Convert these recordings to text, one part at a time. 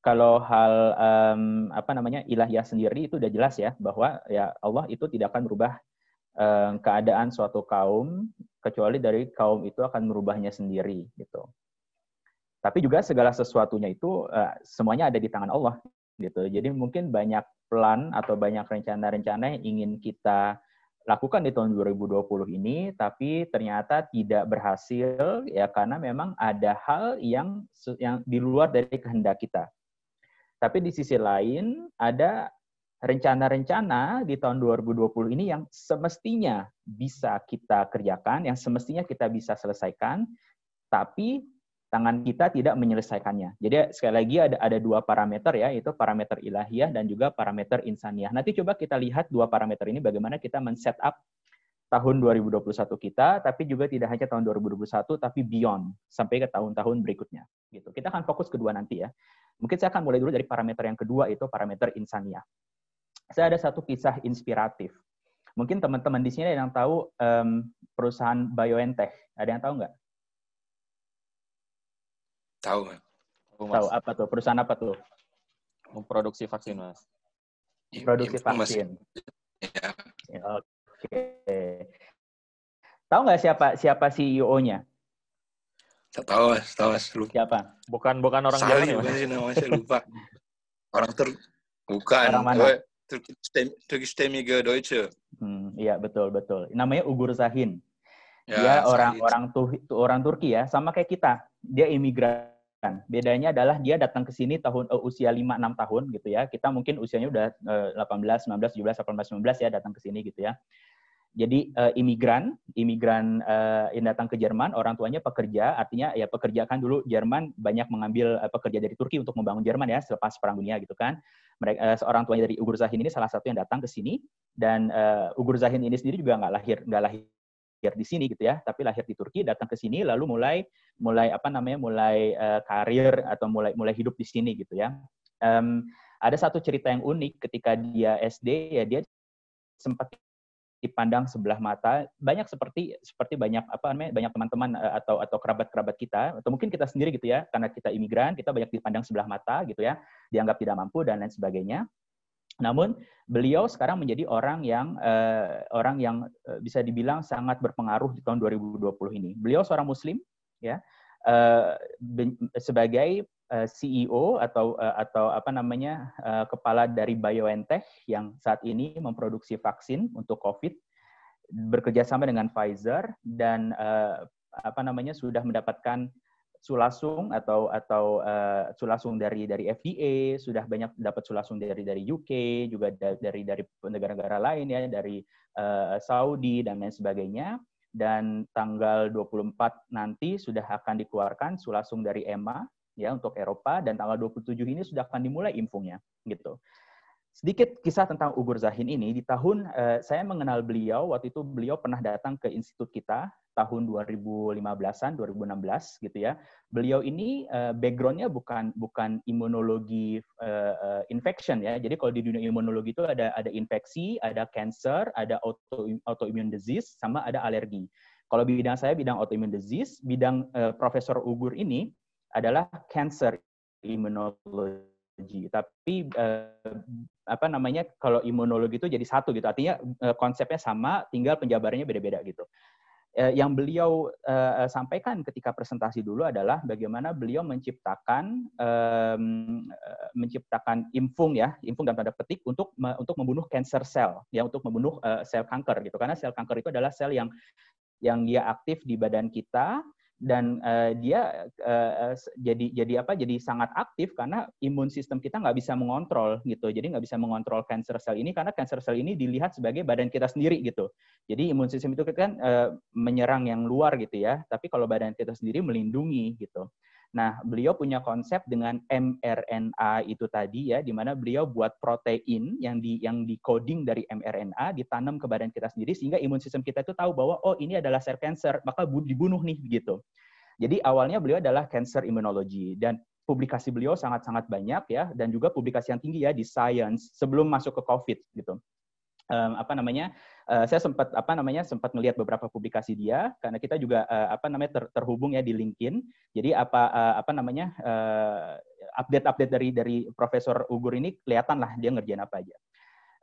kalau hal um, apa namanya ilahiyah sendiri itu udah jelas ya bahwa ya Allah itu tidak akan merubah um, keadaan suatu kaum kecuali dari kaum itu akan merubahnya sendiri gitu. Tapi juga segala sesuatunya itu uh, semuanya ada di tangan Allah gitu. Jadi mungkin banyak plan atau banyak rencana-rencana yang ingin kita lakukan di tahun 2020 ini, tapi ternyata tidak berhasil ya karena memang ada hal yang yang di luar dari kehendak kita. Tapi di sisi lain ada rencana-rencana di tahun 2020 ini yang semestinya bisa kita kerjakan, yang semestinya kita bisa selesaikan, tapi tangan kita tidak menyelesaikannya. Jadi sekali lagi ada ada dua parameter ya, itu parameter ilahiyah dan juga parameter insaniah. Nanti coba kita lihat dua parameter ini bagaimana kita men-set up tahun 2021 kita, tapi juga tidak hanya tahun 2021 tapi beyond sampai ke tahun-tahun berikutnya. Gitu. Kita akan fokus kedua nanti ya. Mungkin saya akan mulai dulu dari parameter yang kedua itu parameter insaniah. Saya ada satu kisah inspiratif. Mungkin teman-teman di sini ada yang tahu um, perusahaan BioNTech. Ada yang tahu nggak? Tahu, Tahu apa tuh? Perusahaan apa tuh? Memproduksi vaksin, Mas. Produksi vaksin. Ya. Oke. Okay. Tahu nggak siapa siapa CEO-nya? Tak tahu, mas, tahu mas, lupa. Siapa? Bukan bukan orang Jerman ya, bukan sih namanya saya lupa. orang ter bukan. Orang mana? Turkish Stemmige Deutsche. Hmm, iya betul betul. Namanya Ugur Zahin. Ya, dia orang orang tuh orang Turki ya, sama kayak kita. Dia imigran. Bedanya adalah dia datang ke sini tahun uh, usia 5 6 tahun gitu ya. Kita mungkin usianya udah uh, 18, 19, 17, 18, 19 ya datang ke sini gitu ya. Jadi uh, imigran, imigran uh, yang datang ke Jerman, orang tuanya pekerja, artinya ya pekerja kan dulu Jerman banyak mengambil uh, pekerja dari Turki untuk membangun Jerman ya selepas Perang Dunia gitu kan. Mereka uh, seorang tuanya dari Ugur Zahin ini salah satu yang datang ke sini dan uh, Ugur Zahin ini sendiri juga nggak lahir nggak lahir di sini gitu ya, tapi lahir di Turki, datang ke sini lalu mulai mulai apa namanya mulai uh, karir atau mulai mulai hidup di sini gitu ya. Um, ada satu cerita yang unik ketika dia SD ya dia sempat dipandang sebelah mata banyak seperti seperti banyak apa namanya banyak teman-teman eh, atau atau kerabat-kerabat kita atau mungkin kita sendiri gitu ya karena kita imigran kita banyak dipandang sebelah mata gitu ya dianggap tidak mampu dan lain sebagainya. Namun beliau sekarang menjadi orang yang uh, orang yang uh, bisa dibilang sangat berpengaruh di tahun 2020 ini. Beliau seorang muslim ya uh, sebagai CEO atau atau apa namanya kepala dari BioNTech yang saat ini memproduksi vaksin untuk COVID bekerja sama dengan Pfizer dan apa namanya sudah mendapatkan sulasung atau atau uh, sulasung dari dari FDA sudah banyak dapat sulasung dari dari UK juga dari dari negara-negara lain ya dari uh, Saudi dan lain sebagainya dan tanggal 24 nanti sudah akan dikeluarkan sulasung dari EMA ya untuk Eropa dan tanggal 27 ini sudah akan dimulai infungnya gitu. Sedikit kisah tentang Ugur Zahin ini di tahun uh, saya mengenal beliau waktu itu beliau pernah datang ke institut kita tahun 2015-an 2016 gitu ya. Beliau ini uh, backgroundnya bukan bukan imunologi uh, uh, infection ya. Jadi kalau di dunia imunologi itu ada ada infeksi, ada cancer, ada auto autoimmune disease sama ada alergi. Kalau bidang saya bidang autoimmune disease, bidang uh, Profesor Ugur ini adalah cancer immunology. Tapi uh, apa namanya kalau imunologi itu jadi satu gitu. Artinya uh, konsepnya sama, tinggal penjabarannya beda-beda gitu. Uh, yang beliau uh, sampaikan ketika presentasi dulu adalah bagaimana beliau menciptakan um, menciptakan infung ya, infung dalam tanda petik untuk untuk membunuh cancer cell, ya untuk membunuh uh, sel kanker gitu. Karena sel kanker itu adalah sel yang yang dia aktif di badan kita dan uh, dia uh, jadi jadi apa jadi sangat aktif karena imun sistem kita nggak bisa mengontrol gitu. Jadi nggak bisa mengontrol cancer cell ini karena cancer cell ini dilihat sebagai badan kita sendiri gitu. Jadi imun sistem itu kan uh, menyerang yang luar gitu ya. Tapi kalau badan kita sendiri melindungi gitu Nah, beliau punya konsep dengan mRNA itu tadi ya, di mana beliau buat protein yang di yang di coding dari mRNA ditanam ke badan kita sendiri sehingga imun sistem kita itu tahu bahwa oh ini adalah sel cancer, maka dibunuh nih gitu. Jadi awalnya beliau adalah cancer immunology dan publikasi beliau sangat-sangat banyak ya dan juga publikasi yang tinggi ya di science sebelum masuk ke COVID gitu um, apa namanya uh, saya sempat apa namanya sempat melihat beberapa publikasi dia karena kita juga uh, apa namanya ter, terhubung ya di LinkedIn jadi apa uh, apa namanya uh, update-update dari dari Profesor Ugur ini kelihatan lah dia ngerjain apa aja.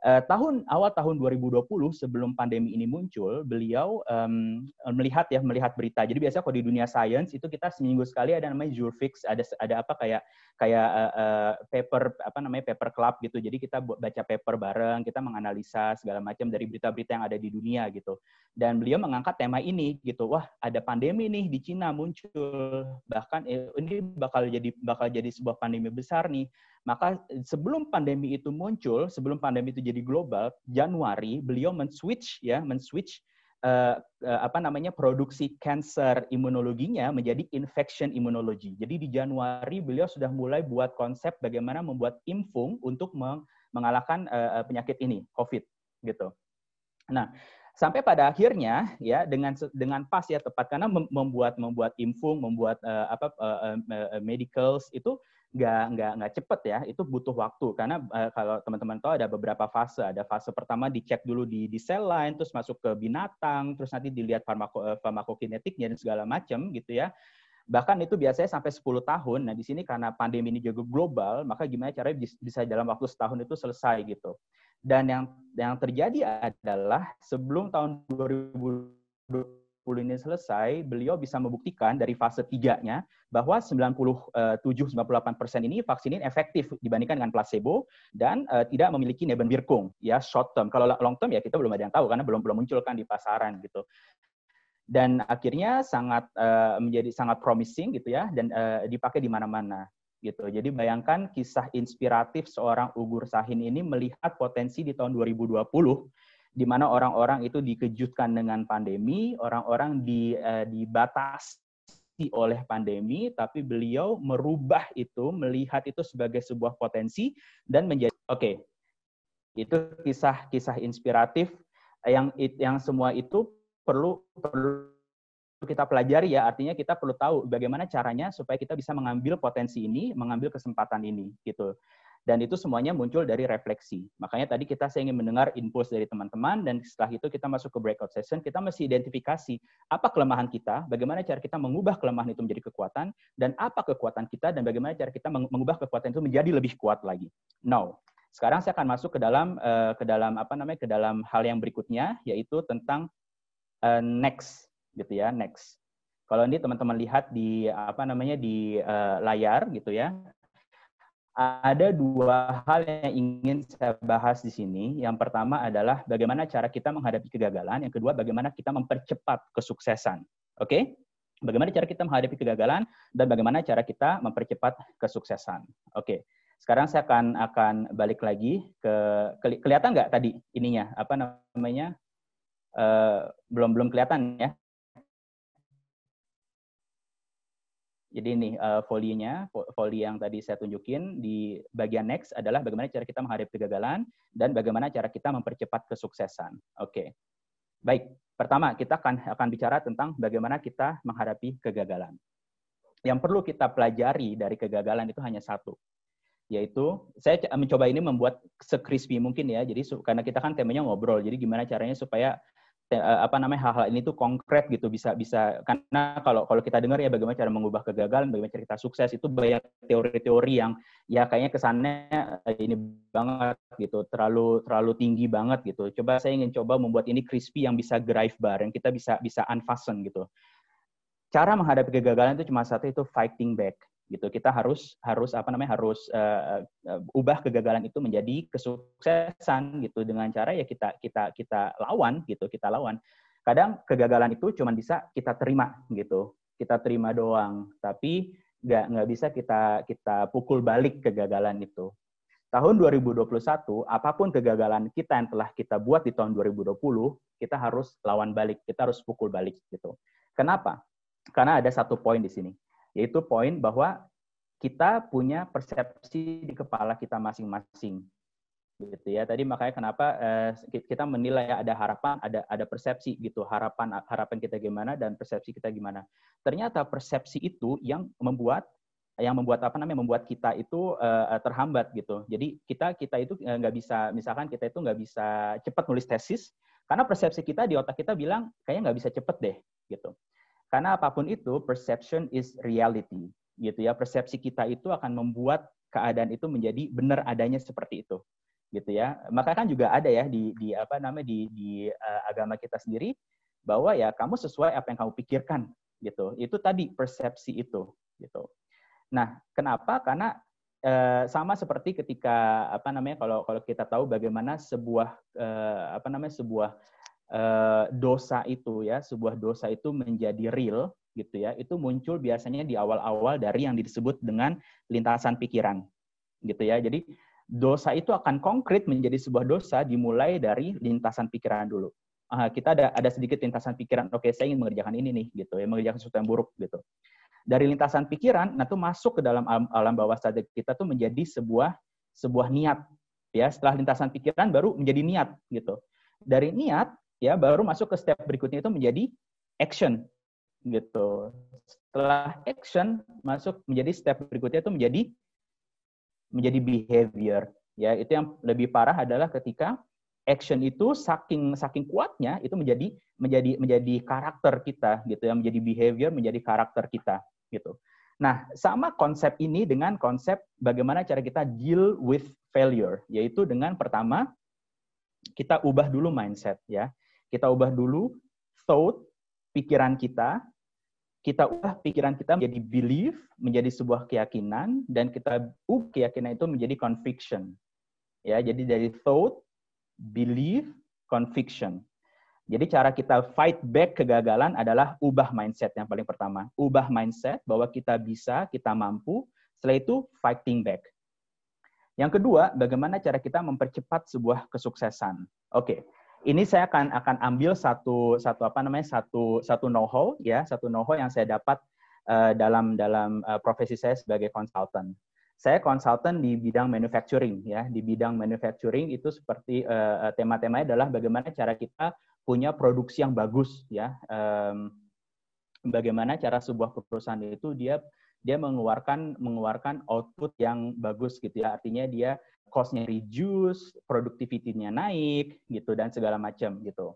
Uh, tahun awal tahun 2020 sebelum pandemi ini muncul, beliau um, melihat ya melihat berita. Jadi biasanya kalau di dunia sains itu kita seminggu sekali ada namanya Jurfix, ada ada apa kayak kayak uh, uh, paper apa namanya paper club gitu. Jadi kita baca paper bareng, kita menganalisa segala macam dari berita-berita yang ada di dunia gitu. Dan beliau mengangkat tema ini gitu. Wah, ada pandemi nih di Cina muncul. Bahkan eh, ini bakal jadi bakal jadi sebuah pandemi besar nih maka sebelum pandemi itu muncul, sebelum pandemi itu jadi global, Januari beliau men-switch ya, men-switch uh, uh, apa namanya produksi cancer imunologinya menjadi infection immunology. Jadi di Januari beliau sudah mulai buat konsep bagaimana membuat infung untuk meng mengalahkan uh, penyakit ini, COVID gitu. Nah, sampai pada akhirnya ya dengan dengan pas ya tepat karena membuat membuat infung, membuat uh, apa uh, uh, medicals itu nggak nggak nggak cepet ya itu butuh waktu. Karena uh, kalau teman-teman tahu ada beberapa fase. Ada fase pertama dicek dulu di di sel line terus masuk ke binatang terus nanti dilihat farmako farmakokinetiknya dan segala macam gitu ya. Bahkan itu biasanya sampai 10 tahun. Nah di sini karena pandemi ini juga global maka gimana caranya bisa dalam waktu setahun itu selesai gitu dan yang yang terjadi adalah sebelum tahun 2020 ini selesai, beliau bisa membuktikan dari fase 3-nya bahwa 97-98% ini vaksin ini efektif dibandingkan dengan placebo dan uh, tidak memiliki nebenwirkung ya short term. Kalau long term ya kita belum ada yang tahu karena belum belum muncul kan di pasaran gitu. Dan akhirnya sangat uh, menjadi sangat promising gitu ya dan uh, dipakai di mana-mana gitu. Jadi bayangkan kisah inspiratif seorang Ugur Sahin ini melihat potensi di tahun 2020 di mana orang-orang itu dikejutkan dengan pandemi, orang-orang di, uh, dibatasi oleh pandemi, tapi beliau merubah itu, melihat itu sebagai sebuah potensi dan menjadi oke. Okay, itu kisah-kisah inspiratif yang yang semua itu perlu perlu kita pelajari ya artinya kita perlu tahu bagaimana caranya supaya kita bisa mengambil potensi ini mengambil kesempatan ini gitu dan itu semuanya muncul dari refleksi. Makanya tadi kita saya ingin mendengar input dari teman-teman dan setelah itu kita masuk ke breakout session, kita mesti identifikasi apa kelemahan kita, bagaimana cara kita mengubah kelemahan itu menjadi kekuatan dan apa kekuatan kita dan bagaimana cara kita mengubah kekuatan itu menjadi lebih kuat lagi. Now, sekarang saya akan masuk ke dalam uh, ke dalam apa namanya ke dalam hal yang berikutnya yaitu tentang uh, next gitu ya, next. Kalau ini teman-teman lihat di apa namanya di uh, layar gitu ya, ada dua hal yang ingin saya bahas di sini. Yang pertama adalah bagaimana cara kita menghadapi kegagalan. Yang kedua, bagaimana kita mempercepat kesuksesan. Oke? Okay? Bagaimana cara kita menghadapi kegagalan dan bagaimana cara kita mempercepat kesuksesan. Oke. Okay. Sekarang saya akan akan balik lagi ke kelihatan nggak tadi ininya apa namanya uh, belum belum kelihatan ya Jadi ini uh, folinya, foli yang tadi saya tunjukin di bagian next adalah bagaimana cara kita menghadapi kegagalan dan bagaimana cara kita mempercepat kesuksesan. Oke. Okay. Baik, pertama kita akan akan bicara tentang bagaimana kita menghadapi kegagalan. Yang perlu kita pelajari dari kegagalan itu hanya satu, yaitu saya mencoba ini membuat sekrispy mungkin ya. Jadi karena kita kan temanya ngobrol, jadi gimana caranya supaya Eh, apa namanya hal-hal ini tuh konkret gitu bisa bisa karena kalau kalau kita dengar ya bagaimana cara mengubah kegagalan bagaimana cara kita sukses itu banyak teori-teori yang ya kayaknya kesannya eh, ini banget gitu terlalu terlalu tinggi banget gitu. Coba saya ingin coba membuat ini crispy yang bisa drive bar yang kita bisa bisa unfasten gitu. Cara menghadapi kegagalan itu cuma satu itu fighting back gitu. Kita harus harus apa namanya harus uh, uh, ubah kegagalan itu menjadi kesuksesan gitu. Dengan cara ya kita kita kita lawan gitu kita lawan. Kadang kegagalan itu cuma bisa kita terima gitu. Kita terima doang tapi nggak nggak bisa kita kita pukul balik kegagalan itu. Tahun 2021 apa pun kegagalan kita yang telah kita buat di tahun 2020 kita harus lawan balik kita harus pukul balik gitu. Kenapa? Karena ada satu poin di sini yaitu poin bahwa kita punya persepsi di kepala kita masing-masing gitu ya. Tadi makanya kenapa eh, kita menilai ada harapan ada ada persepsi gitu harapan harapan kita gimana dan persepsi kita gimana. Ternyata persepsi itu yang membuat yang membuat apa namanya membuat kita itu uh, terhambat gitu. Jadi kita kita itu eh, nggak bisa misalkan kita itu nggak bisa cepat nulis tesis karena persepsi kita di otak kita bilang kayaknya nggak bisa cepet deh gitu karena apa pun itu, perception is reality. gitu ya. Persepsi kita itu akan membuat keadaan itu menjadi benar adanya seperti itu gitu ya. Maka kan juga ada ya di di apa namanya di di uh, agama kita sendiri bahwa ya kamu sesuai apa yang kamu pikirkan gitu. Itu tadi persepsi itu gitu. Nah, kenapa? Karena uh, sama seperti ketika apa namanya kalau kalau kita tahu bagaimana sebuah uh, apa namanya sebuah dosa itu ya, sebuah dosa itu menjadi real gitu ya. Itu muncul biasanya di awal-awal dari yang disebut dengan lintasan pikiran gitu ya. Jadi dosa itu akan konkret menjadi sebuah dosa dimulai dari lintasan pikiran dulu. Uh, kita ada ada sedikit lintasan pikiran, oke saya ingin mengerjakan ini nih, gitu ya, mengerjakan sesuatu yang buruk, gitu. Dari lintasan pikiran, nah itu masuk ke dalam alam, alam bawah sadar kita tuh menjadi sebuah sebuah niat, ya. Setelah lintasan pikiran baru menjadi niat, gitu. Dari niat, ya baru masuk ke step berikutnya itu menjadi action, gitu. Setelah action masuk menjadi step berikutnya itu menjadi menjadi behavior. Ya, itu yang lebih parah adalah ketika action itu saking saking kuatnya itu menjadi menjadi menjadi karakter kita gitu ya, menjadi behavior, menjadi karakter kita gitu. Nah, sama konsep ini dengan konsep bagaimana cara kita deal with failure, yaitu dengan pertama kita ubah dulu mindset ya. Kita ubah dulu thought, pikiran kita, kita ubah pikiran kita menjadi belief, menjadi sebuah keyakinan, dan kita ubah keyakinan itu menjadi conviction. Ya, jadi dari thought, belief, conviction. Jadi cara kita fight back kegagalan adalah ubah mindset yang paling pertama. Ubah mindset bahwa kita bisa, kita mampu. Setelah itu fighting back. Yang kedua, bagaimana cara kita mempercepat sebuah kesuksesan. Oke, ini saya akan akan ambil satu satu apa namanya satu satu know-how ya satu know-how yang saya dapat uh, dalam dalam uh, profesi saya sebagai konsultan. Saya konsultan di bidang manufacturing ya di bidang manufacturing itu seperti uh, tema-temanya adalah bagaimana cara kita punya produksi yang bagus ya. Um, bagaimana cara sebuah perusahaan itu dia dia mengeluarkan mengeluarkan output yang bagus gitu ya. Artinya dia cost-nya reduce, productivity-nya naik gitu dan segala macam gitu.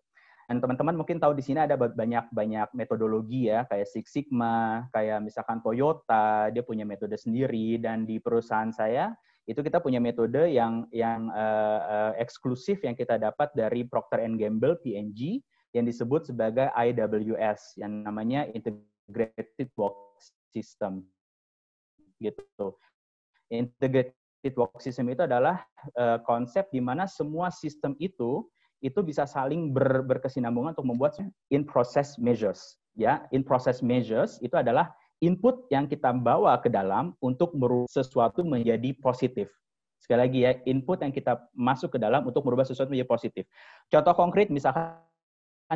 Dan teman-teman mungkin tahu di sini ada banyak-banyak metodologi ya, kayak Six Sigma, kayak misalkan Toyota, dia punya metode sendiri dan di perusahaan saya itu kita punya metode yang yang uh, uh, eksklusif yang kita dapat dari Procter and Gamble PNG yang disebut sebagai IWS yang namanya Integrated Box System gitu. Integrated network system itu adalah uh, konsep di mana semua sistem itu itu bisa saling ber, berkesinambungan untuk membuat in process measures ya. In process measures itu adalah input yang kita bawa ke dalam untuk merubah sesuatu menjadi positif. Sekali lagi ya input yang kita masuk ke dalam untuk merubah sesuatu menjadi positif. Contoh konkret misalkan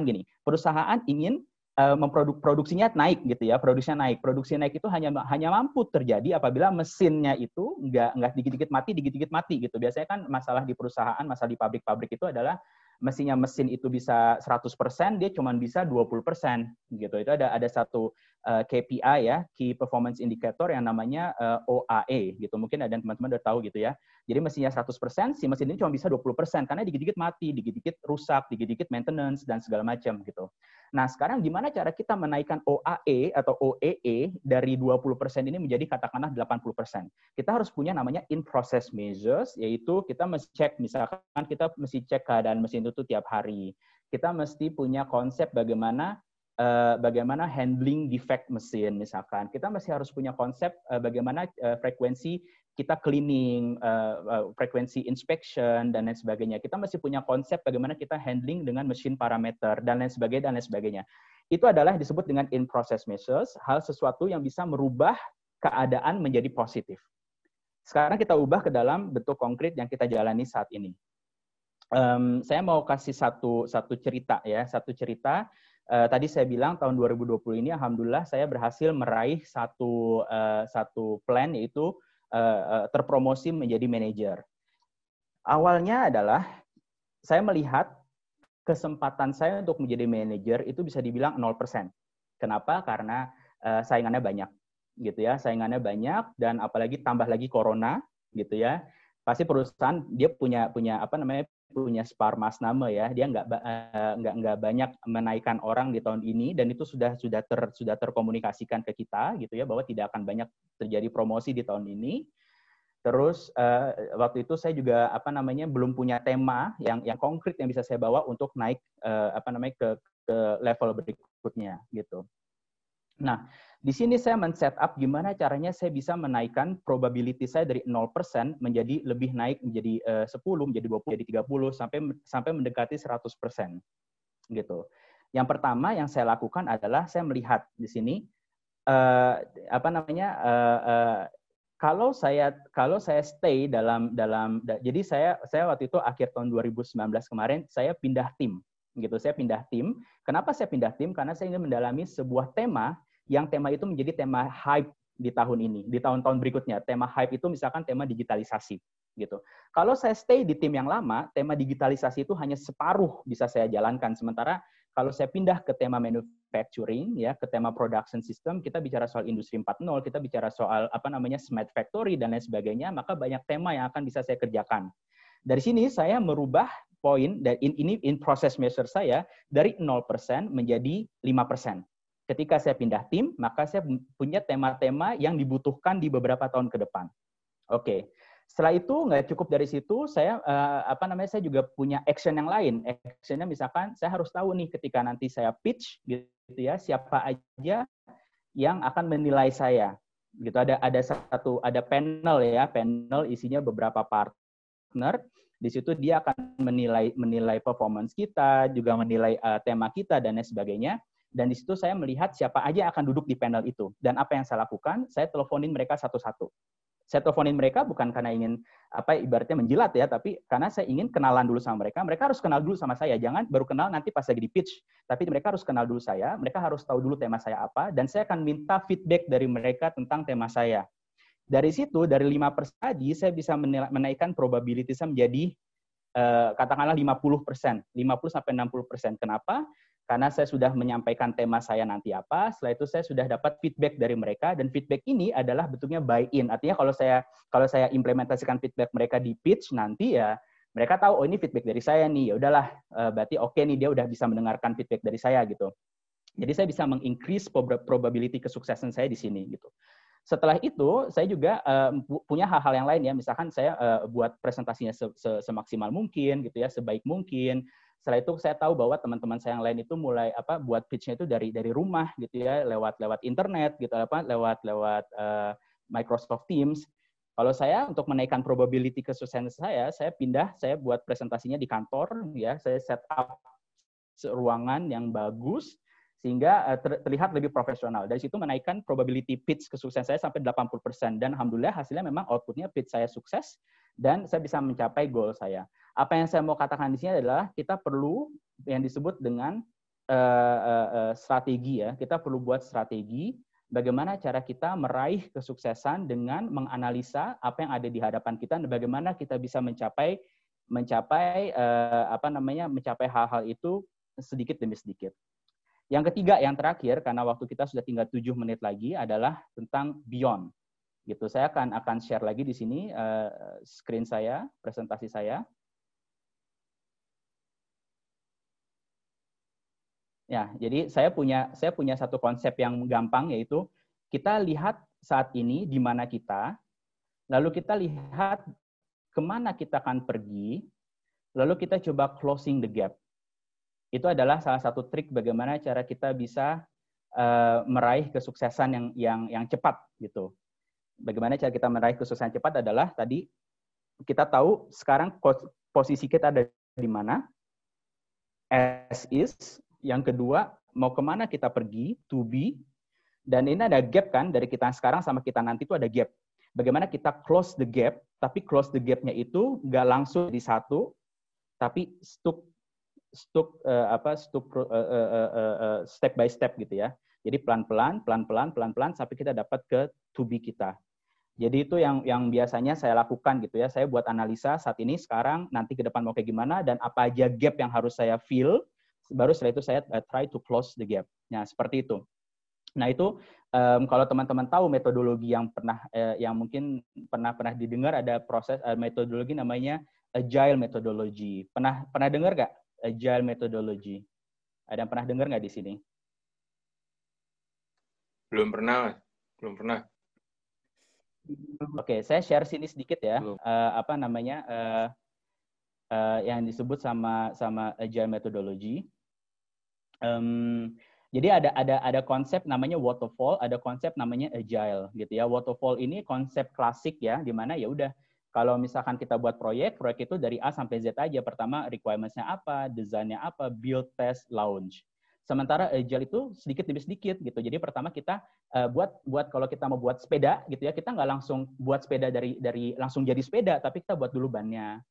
gini perusahaan ingin uh, memproduk produksinya naik gitu ya, produksinya naik. Produksi naik itu hanya hanya mampu terjadi apabila mesinnya itu nggak nggak dikit-dikit mati, dikit-dikit mati gitu. Biasanya kan masalah di perusahaan, masalah di pabrik-pabrik itu adalah mesinnya mesin itu bisa 100%, dia cuma bisa 20% gitu. Itu ada ada satu uh, eh, KPI ya, Key Performance Indicator yang namanya uh, eh, OAE gitu. Mungkin ada teman-teman udah tahu gitu ya. Jadi mesinnya 100%, si mesin ini cuma bisa 20% karena dikit-dikit mati, dikit-dikit rusak, dikit-dikit maintenance dan segala macam gitu. Nah, sekarang gimana cara kita menaikkan OAE atau OEE dari 20% ini menjadi katakanlah 80%? Kita harus punya namanya in process measures yaitu kita mesti cek misalkan kita mesti cek keadaan mesin itu tiap hari. Kita mesti punya konsep bagaimana uh, bagaimana handling defect mesin misalkan. Kita masih harus punya konsep uh, bagaimana uh, frekuensi kita cleaning, uh, uh, frekuensi inspection dan lain sebagainya. Kita masih punya konsep bagaimana kita handling dengan mesin parameter dan lain sebagainya dan lain sebagainya. Itu adalah disebut dengan in process measures, hal sesuatu yang bisa merubah keadaan menjadi positif. Sekarang kita ubah ke dalam bentuk konkret yang kita jalani saat ini. Um, saya mau kasih satu satu cerita ya, satu cerita uh, tadi saya bilang tahun 2020 ini alhamdulillah saya berhasil meraih satu uh, satu plan yaitu uh, terpromosi menjadi manajer. Awalnya adalah saya melihat kesempatan saya untuk menjadi manajer itu bisa dibilang 0%. Kenapa? Karena uh, saingannya banyak gitu ya, saingannya banyak dan apalagi tambah lagi corona gitu ya. Pasti perusahaan dia punya punya apa namanya punya Sparmas nama ya, dia nggak uh, nggak nggak banyak menaikkan orang di tahun ini dan itu sudah sudah ter sudah terkomunikasikan ke kita gitu ya bahwa tidak akan banyak terjadi promosi di tahun ini. Terus uh, waktu itu saya juga apa namanya belum punya tema yang yang konkret yang bisa saya bawa untuk naik uh, apa namanya ke ke level berikutnya gitu. Nah, di sini saya men-setup gimana caranya saya bisa menaikkan probability saya dari 0% menjadi lebih naik menjadi uh, 10, menjadi 20, menjadi 30 sampai sampai mendekati 100%. Gitu. Yang pertama yang saya lakukan adalah saya melihat di sini uh, apa namanya uh, uh, kalau saya kalau saya stay dalam dalam jadi saya saya waktu itu akhir tahun 2019 kemarin saya pindah tim gitu saya pindah tim kenapa saya pindah tim karena saya ingin mendalami sebuah tema yang tema itu menjadi tema hype di tahun ini, di tahun-tahun berikutnya. Tema hype itu misalkan tema digitalisasi gitu. Kalau saya stay di tim yang lama, tema digitalisasi itu hanya separuh bisa saya jalankan. Sementara kalau saya pindah ke tema manufacturing ya, ke tema production system, kita bicara soal industri 4.0, kita bicara soal apa namanya smart factory dan lain sebagainya, maka banyak tema yang akan bisa saya kerjakan. Dari sini saya merubah poin dan ini in proses measure saya dari 0% menjadi 5% ketika saya pindah tim, maka saya punya tema-tema yang dibutuhkan di beberapa tahun ke depan. Oke. Setelah itu nggak cukup dari situ, saya uh, apa namanya saya juga punya action yang lain. Actionnya misalkan saya harus tahu nih ketika nanti saya pitch gitu ya siapa aja yang akan menilai saya. Gitu ada ada satu ada panel ya, panel isinya beberapa partner. Di situ dia akan menilai menilai performance kita, juga menilai uh, tema kita dan lain sebagainya. Dan di situ saya melihat siapa aja yang akan duduk di panel itu. Dan apa yang saya lakukan, saya teleponin mereka satu-satu. Saya teleponin mereka bukan karena ingin apa ibaratnya menjilat ya, tapi karena saya ingin kenalan dulu sama mereka. Mereka harus kenal dulu sama saya. Jangan baru kenal nanti pas lagi di pitch. Tapi mereka harus kenal dulu saya, mereka harus tahu dulu tema saya apa, dan saya akan minta feedback dari mereka tentang tema saya. Dari situ, dari lima persen tadi, saya bisa menaikkan probability saya menjadi eh, katakanlah 50 persen, 50 sampai 60 persen. Kenapa? Karena saya sudah menyampaikan tema saya nanti apa, setelah itu saya sudah dapat feedback dari mereka dan feedback ini adalah bentuknya buy-in. Artinya kalau saya kalau saya implementasikan feedback mereka di pitch nanti ya mereka tahu oh ini feedback dari saya nih. Ya udahlah eh, berarti oke okay nih dia udah bisa mendengarkan feedback dari saya gitu. Jadi saya bisa mengincrease probability kesuksesan saya di sini gitu. Setelah itu, saya juga uh, punya hal-hal yang lain ya. Misalkan saya uh, buat presentasinya se -se semaksimal mungkin gitu ya, sebaik mungkin setelah itu saya tahu bahwa teman-teman saya yang lain itu mulai apa buat pitch-nya itu dari dari rumah gitu ya lewat lewat internet gitu apa lewat lewat uh, Microsoft Teams kalau saya untuk menaikkan probability kesuksesan saya saya pindah saya buat presentasinya di kantor ya saya set up ruangan yang bagus sehingga uh, terlihat lebih profesional. Dari situ menaikkan probability pitch kesuksesan saya sampai 80% dan alhamdulillah hasilnya memang outputnya pitch saya sukses dan saya bisa mencapai goal saya. Apa yang saya mau katakan di sini adalah kita perlu yang disebut dengan uh, uh, strategi ya. Kita perlu buat strategi bagaimana cara kita meraih kesuksesan dengan menganalisa apa yang ada di hadapan kita dan bagaimana kita bisa mencapai mencapai uh, apa namanya mencapai hal-hal itu sedikit demi sedikit. Yang ketiga, yang terakhir, karena waktu kita sudah tinggal tujuh menit lagi, adalah tentang beyond. Gitu, saya akan akan share lagi di sini uh, screen saya, presentasi saya. Ya, jadi saya punya saya punya satu konsep yang gampang yaitu kita lihat saat ini di mana kita, lalu kita lihat ke mana kita akan pergi, lalu kita coba closing the gap. Itu adalah salah satu trik bagaimana cara kita bisa uh, meraih kesuksesan yang yang yang cepat gitu. Bagaimana cara kita meraih kesuksesan cepat adalah tadi kita tahu sekarang posisi kita ada di mana, as is, yang kedua, mau ke mana kita pergi, to be. Dan ini ada gap kan, dari kita sekarang sama kita nanti itu ada gap. Bagaimana kita close the gap, tapi close the gapnya itu nggak langsung di satu, tapi stuck stuck uh, apa stuck uh, uh, uh, uh, step by step gitu ya. Jadi pelan-pelan, pelan-pelan, pelan-pelan sampai kita dapat ke to be kita. Jadi itu yang yang biasanya saya lakukan gitu ya. Saya buat analisa saat ini, sekarang, nanti ke depan mau kayak gimana dan apa aja gap yang harus saya fill baru setelah itu saya uh, try to close the gap. Nah, seperti itu. Nah, itu um, kalau teman-teman tahu metodologi yang pernah uh, yang mungkin pernah pernah didengar ada proses uh, metodologi namanya agile methodology. Pernah pernah dengar nggak agile methodology? Ada yang pernah dengar nggak di sini? Belum pernah, belum pernah. Oke, okay, saya share sini sedikit ya. Uh, apa namanya uh, uh, yang disebut sama sama agile methodology. Um, jadi ada ada ada konsep namanya waterfall, ada konsep namanya agile gitu ya. Waterfall ini konsep klasik ya, di mana ya udah kalau misalkan kita buat proyek, proyek itu dari A sampai Z aja. Pertama requirements-nya apa, desainnya apa, build, test, launch. Sementara agile itu sedikit demi sedikit gitu. Jadi pertama kita uh, buat buat kalau kita mau buat sepeda gitu ya, kita nggak langsung buat sepeda dari dari langsung jadi sepeda, tapi kita buat dulu bannya.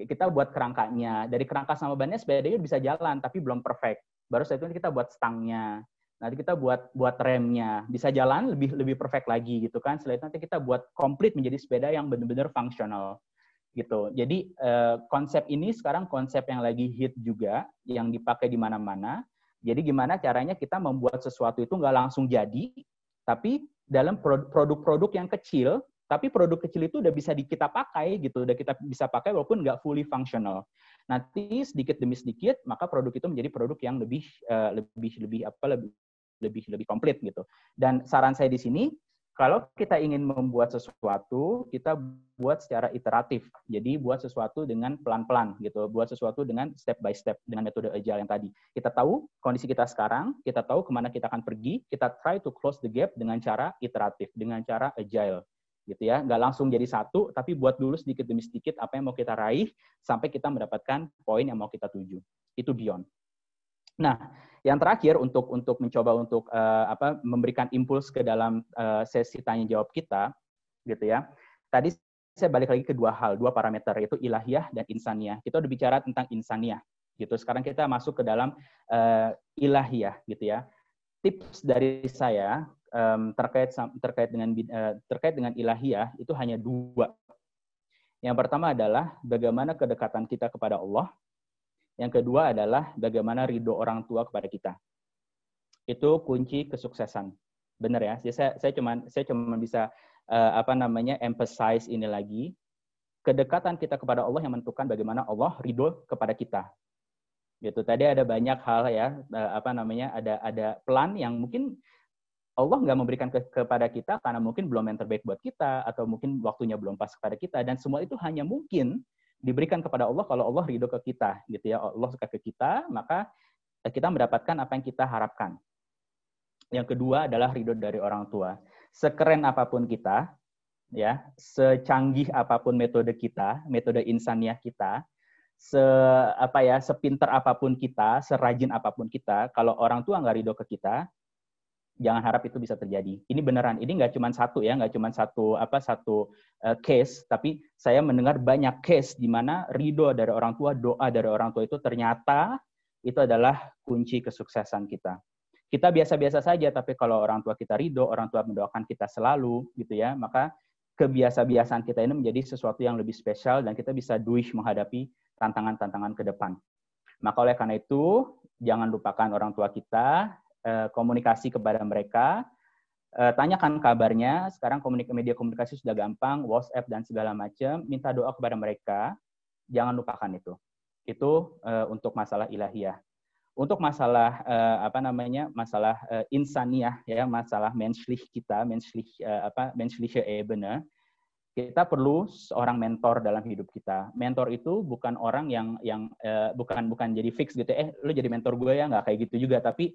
Kita buat kerangkanya. Dari kerangka sama bannya sepeda itu bisa jalan, tapi belum perfect. Baru setelah itu kita buat stangnya. Nanti kita buat buat remnya. Bisa jalan lebih lebih perfect lagi gitu kan. Setelah itu nanti kita buat komplit menjadi sepeda yang benar-benar fungsional gitu. Jadi eh, konsep ini sekarang konsep yang lagi hit juga yang dipakai di mana-mana. Jadi gimana caranya kita membuat sesuatu itu nggak langsung jadi tapi dalam produk-produk yang kecil tapi produk kecil itu udah bisa kita pakai gitu, udah kita bisa pakai walaupun nggak fully functional. Nanti sedikit demi sedikit, maka produk itu menjadi produk yang lebih uh, lebih lebih apa lebih lebih lebih komplit gitu. Dan saran saya di sini kalau kita ingin membuat sesuatu, kita buat secara iteratif. Jadi buat sesuatu dengan pelan-pelan gitu, buat sesuatu dengan step by step dengan metode agile yang tadi. Kita tahu kondisi kita sekarang, kita tahu ke mana kita akan pergi, kita try to close the gap dengan cara iteratif, dengan cara agile gitu ya. Nggak langsung jadi satu, tapi buat dulu sedikit demi sedikit apa yang mau kita raih sampai kita mendapatkan poin yang mau kita tuju. Itu beyond. Nah, yang terakhir untuk untuk mencoba untuk uh, apa memberikan impuls ke dalam uh, sesi tanya jawab kita gitu ya. Tadi saya balik lagi ke dua hal, dua parameter yaitu ilahiyah dan insaniah. Kita udah bicara tentang insaniah gitu. Sekarang kita masuk ke dalam uh, ilahiyah gitu ya. Tips dari saya um, terkait terkait dengan uh, terkait dengan ilahiyah itu hanya dua. Yang pertama adalah bagaimana kedekatan kita kepada Allah yang kedua adalah bagaimana ridho orang tua kepada kita. Itu kunci kesuksesan. Benar ya? Jadi saya saya cuma saya cuma bisa uh, apa namanya emphasize ini lagi. Kedekatan kita kepada Allah yang menentukan bagaimana Allah ridho kepada kita. Gitu. Tadi ada banyak hal ya, uh, apa namanya? ada ada plan yang mungkin Allah nggak memberikan ke, kepada kita karena mungkin belum yang terbaik buat kita atau mungkin waktunya belum pas kepada kita. Dan semua itu hanya mungkin diberikan kepada Allah kalau Allah ridho ke kita gitu ya. Allah suka ke kita maka kita mendapatkan apa yang kita harapkan. Yang kedua adalah ridho dari orang tua. Sekeren apa pun kita ya secanggih apa pun metode kita metode insaniah kita se apa ya sepinter apa pun kita serajin apa pun kita kalau orang tua nggak ridho ke kita jangan harap itu bisa terjadi. Ini beneran, ini nggak cuma satu ya, nggak cuma satu apa satu uh, case, tapi saya mendengar banyak case di mana ridho dari orang tua, doa dari orang tua itu ternyata itu adalah kunci kesuksesan kita. Kita biasa-biasa saja, tapi kalau orang tua kita ridho, orang tua mendoakan kita selalu, gitu ya, maka kebiasa-biasaan kita ini menjadi sesuatu yang lebih spesial dan kita bisa duish menghadapi tantangan-tantangan ke depan. Maka oleh karena itu, jangan lupakan orang tua kita, komunikasi kepada mereka, eh, tanyakan kabarnya. Sekarang media komunikasi sudah gampang, WhatsApp dan segala macam. Minta doa kepada mereka, jangan lupakan itu. Itu uh, untuk masalah ilahiyah. Untuk masalah apa namanya, masalah insaniah ya, masalah menschlich kita, menschlich apa, menschliche Ebene kita perlu seorang mentor dalam hidup kita. Mentor itu bukan orang yang yang uh, bukan bukan jadi fix gitu. Eh, lu jadi mentor gue ya nggak kayak gitu juga. Tapi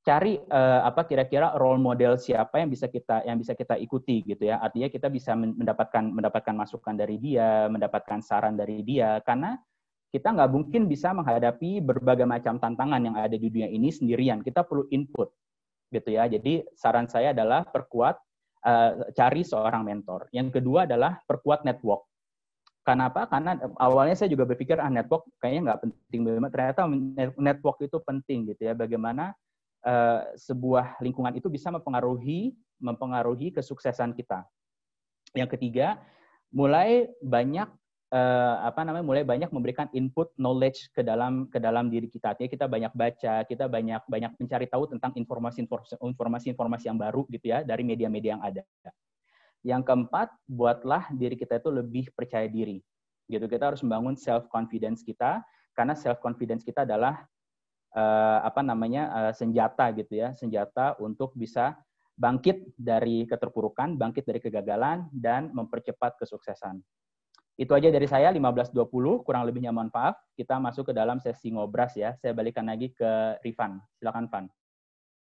cari uh, apa kira-kira role model siapa yang bisa kita yang bisa kita ikuti gitu ya artinya kita bisa mendapatkan mendapatkan masukan dari dia mendapatkan saran dari dia karena kita nggak mungkin bisa menghadapi berbagai macam tantangan yang ada di dunia ini sendirian kita perlu input gitu ya jadi saran saya adalah perkuat uh, cari seorang mentor yang kedua adalah perkuat network Kenapa? Karena awalnya saya juga berpikir ah network kayaknya nggak penting banget. Ternyata network itu penting gitu ya. Bagaimana uh, sebuah lingkungan itu bisa mempengaruhi mempengaruhi kesuksesan kita. Yang ketiga, mulai banyak uh, apa namanya mulai banyak memberikan input knowledge ke dalam ke dalam diri kita. Artinya kita banyak baca, kita banyak banyak mencari tahu tentang informasi-informasi yang baru gitu ya dari media-media yang ada. Yang keempat, buatlah diri kita itu lebih percaya diri. Gitu kita harus membangun self confidence kita karena self confidence kita adalah uh, apa namanya uh, senjata gitu ya, senjata untuk bisa bangkit dari keterpurukan, bangkit dari kegagalan dan mempercepat kesuksesan. Itu aja dari saya 15.20, kurang lebihnya mohon maaf. Kita masuk ke dalam sesi ngobras ya. Saya balikan lagi ke Rifan. Silakan Van.